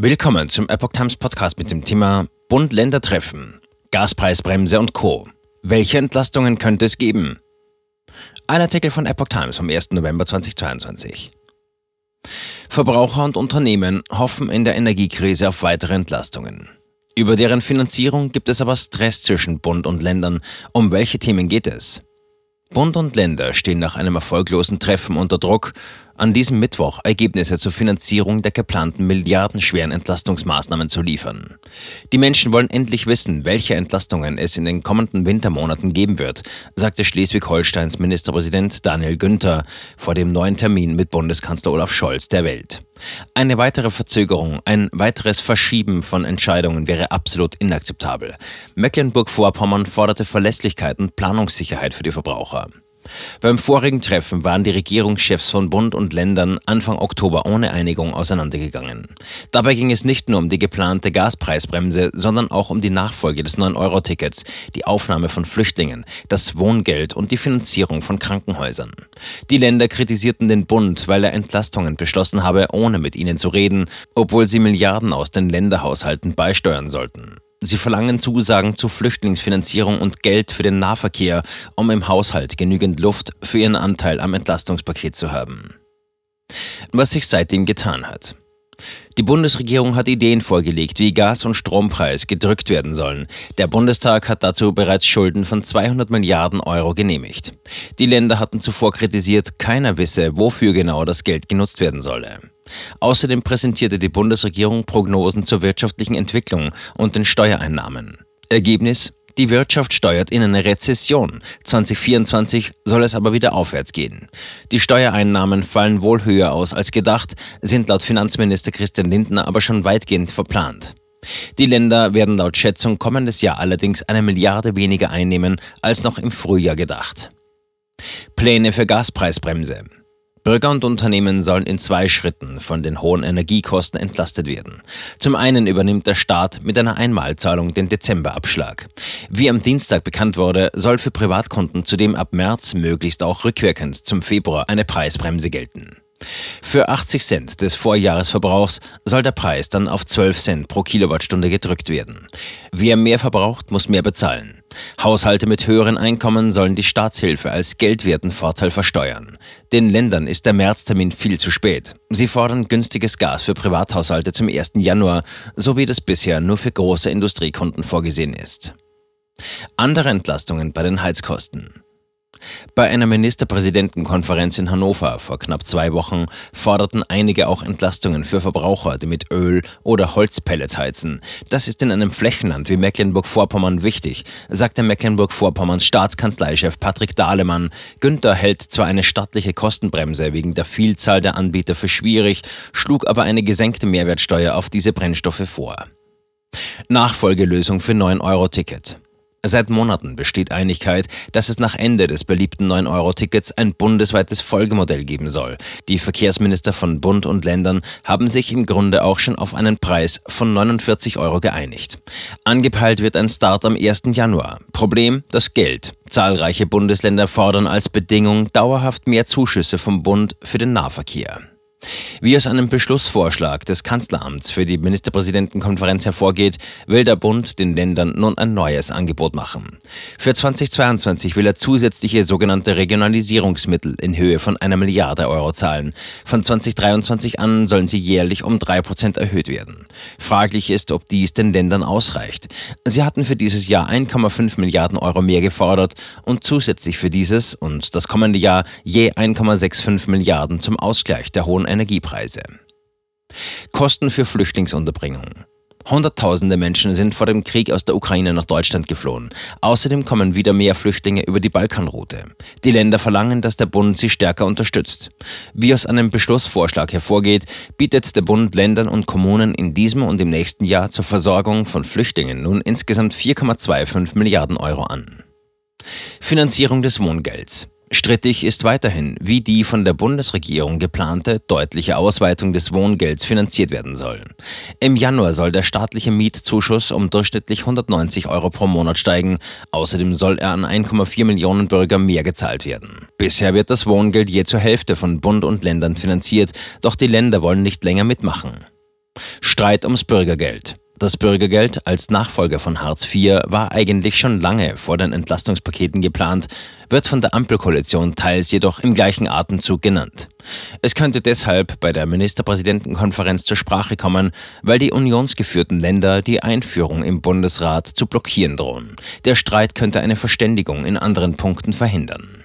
Willkommen zum Epoch Times Podcast mit dem Thema Bund-Länder-Treffen, Gaspreisbremse und Co. Welche Entlastungen könnte es geben? Ein Artikel von Epoch Times vom 1. November 2022. Verbraucher und Unternehmen hoffen in der Energiekrise auf weitere Entlastungen. Über deren Finanzierung gibt es aber Stress zwischen Bund und Ländern. Um welche Themen geht es? Bund und Länder stehen nach einem erfolglosen Treffen unter Druck an diesem Mittwoch Ergebnisse zur Finanzierung der geplanten milliardenschweren Entlastungsmaßnahmen zu liefern. Die Menschen wollen endlich wissen, welche Entlastungen es in den kommenden Wintermonaten geben wird, sagte Schleswig-Holsteins Ministerpräsident Daniel Günther vor dem neuen Termin mit Bundeskanzler Olaf Scholz der Welt. Eine weitere Verzögerung, ein weiteres Verschieben von Entscheidungen wäre absolut inakzeptabel. Mecklenburg-Vorpommern forderte Verlässlichkeit und Planungssicherheit für die Verbraucher. Beim vorigen Treffen waren die Regierungschefs von Bund und Ländern Anfang Oktober ohne Einigung auseinandergegangen. Dabei ging es nicht nur um die geplante Gaspreisbremse, sondern auch um die Nachfolge des 9-Euro-Tickets, die Aufnahme von Flüchtlingen, das Wohngeld und die Finanzierung von Krankenhäusern. Die Länder kritisierten den Bund, weil er Entlastungen beschlossen habe, ohne mit ihnen zu reden, obwohl sie Milliarden aus den Länderhaushalten beisteuern sollten. Sie verlangen Zusagen zur Flüchtlingsfinanzierung und Geld für den Nahverkehr, um im Haushalt genügend Luft für ihren Anteil am Entlastungspaket zu haben. Was sich seitdem getan hat. Die Bundesregierung hat Ideen vorgelegt, wie Gas- und Strompreis gedrückt werden sollen. Der Bundestag hat dazu bereits Schulden von 200 Milliarden Euro genehmigt. Die Länder hatten zuvor kritisiert, keiner wisse, wofür genau das Geld genutzt werden solle. Außerdem präsentierte die Bundesregierung Prognosen zur wirtschaftlichen Entwicklung und den Steuereinnahmen. Ergebnis die Wirtschaft steuert in eine Rezession. 2024 soll es aber wieder aufwärts gehen. Die Steuereinnahmen fallen wohl höher aus als gedacht, sind laut Finanzminister Christian Lindner aber schon weitgehend verplant. Die Länder werden laut Schätzung kommendes Jahr allerdings eine Milliarde weniger einnehmen als noch im Frühjahr gedacht. Pläne für Gaspreisbremse. Bürger und Unternehmen sollen in zwei Schritten von den hohen Energiekosten entlastet werden. Zum einen übernimmt der Staat mit einer Einmalzahlung den Dezemberabschlag. Wie am Dienstag bekannt wurde, soll für Privatkunden zudem ab März möglichst auch rückwirkend zum Februar eine Preisbremse gelten. Für 80 Cent des Vorjahresverbrauchs soll der Preis dann auf 12 Cent pro Kilowattstunde gedrückt werden. Wer mehr verbraucht, muss mehr bezahlen. Haushalte mit höheren Einkommen sollen die Staatshilfe als geldwerten Vorteil versteuern. Den Ländern ist der Märztermin viel zu spät. Sie fordern günstiges Gas für Privathaushalte zum 1. Januar, so wie das bisher nur für große Industriekunden vorgesehen ist. Andere Entlastungen bei den Heizkosten. Bei einer Ministerpräsidentenkonferenz in Hannover vor knapp zwei Wochen forderten einige auch Entlastungen für Verbraucher, die mit Öl oder Holzpellets heizen. Das ist in einem Flächenland wie Mecklenburg-Vorpommern wichtig, sagte Mecklenburg-Vorpommerns Staatskanzleichef Patrick Dahlemann. Günther hält zwar eine staatliche Kostenbremse wegen der Vielzahl der Anbieter für schwierig, schlug aber eine gesenkte Mehrwertsteuer auf diese Brennstoffe vor. Nachfolgelösung für 9-Euro-Ticket. Seit Monaten besteht Einigkeit, dass es nach Ende des beliebten 9-Euro-Tickets ein bundesweites Folgemodell geben soll. Die Verkehrsminister von Bund und Ländern haben sich im Grunde auch schon auf einen Preis von 49 Euro geeinigt. Angepeilt wird ein Start am 1. Januar. Problem das Geld. Zahlreiche Bundesländer fordern als Bedingung dauerhaft mehr Zuschüsse vom Bund für den Nahverkehr. Wie aus einem Beschlussvorschlag des Kanzleramts für die Ministerpräsidentenkonferenz hervorgeht, will der Bund den Ländern nun ein neues Angebot machen. Für 2022 will er zusätzliche sogenannte Regionalisierungsmittel in Höhe von einer Milliarde Euro zahlen. Von 2023 an sollen sie jährlich um drei Prozent erhöht werden. Fraglich ist, ob dies den Ländern ausreicht. Sie hatten für dieses Jahr 1,5 Milliarden Euro mehr gefordert und zusätzlich für dieses und das kommende Jahr je 1,65 Milliarden zum Ausgleich der hohen Energiepreise. Kosten für Flüchtlingsunterbringung. Hunderttausende Menschen sind vor dem Krieg aus der Ukraine nach Deutschland geflohen. Außerdem kommen wieder mehr Flüchtlinge über die Balkanroute. Die Länder verlangen, dass der Bund sie stärker unterstützt. Wie aus einem Beschlussvorschlag hervorgeht, bietet der Bund Ländern und Kommunen in diesem und im nächsten Jahr zur Versorgung von Flüchtlingen nun insgesamt 4,25 Milliarden Euro an. Finanzierung des Wohngelds. Strittig ist weiterhin, wie die von der Bundesregierung geplante deutliche Ausweitung des Wohngelds finanziert werden soll. Im Januar soll der staatliche Mietzuschuss um durchschnittlich 190 Euro pro Monat steigen. Außerdem soll er an 1,4 Millionen Bürger mehr gezahlt werden. Bisher wird das Wohngeld je zur Hälfte von Bund und Ländern finanziert, doch die Länder wollen nicht länger mitmachen. Streit ums Bürgergeld. Das Bürgergeld als Nachfolger von Hartz IV war eigentlich schon lange vor den Entlastungspaketen geplant, wird von der Ampelkoalition teils jedoch im gleichen Atemzug genannt. Es könnte deshalb bei der Ministerpräsidentenkonferenz zur Sprache kommen, weil die unionsgeführten Länder die Einführung im Bundesrat zu blockieren drohen. Der Streit könnte eine Verständigung in anderen Punkten verhindern.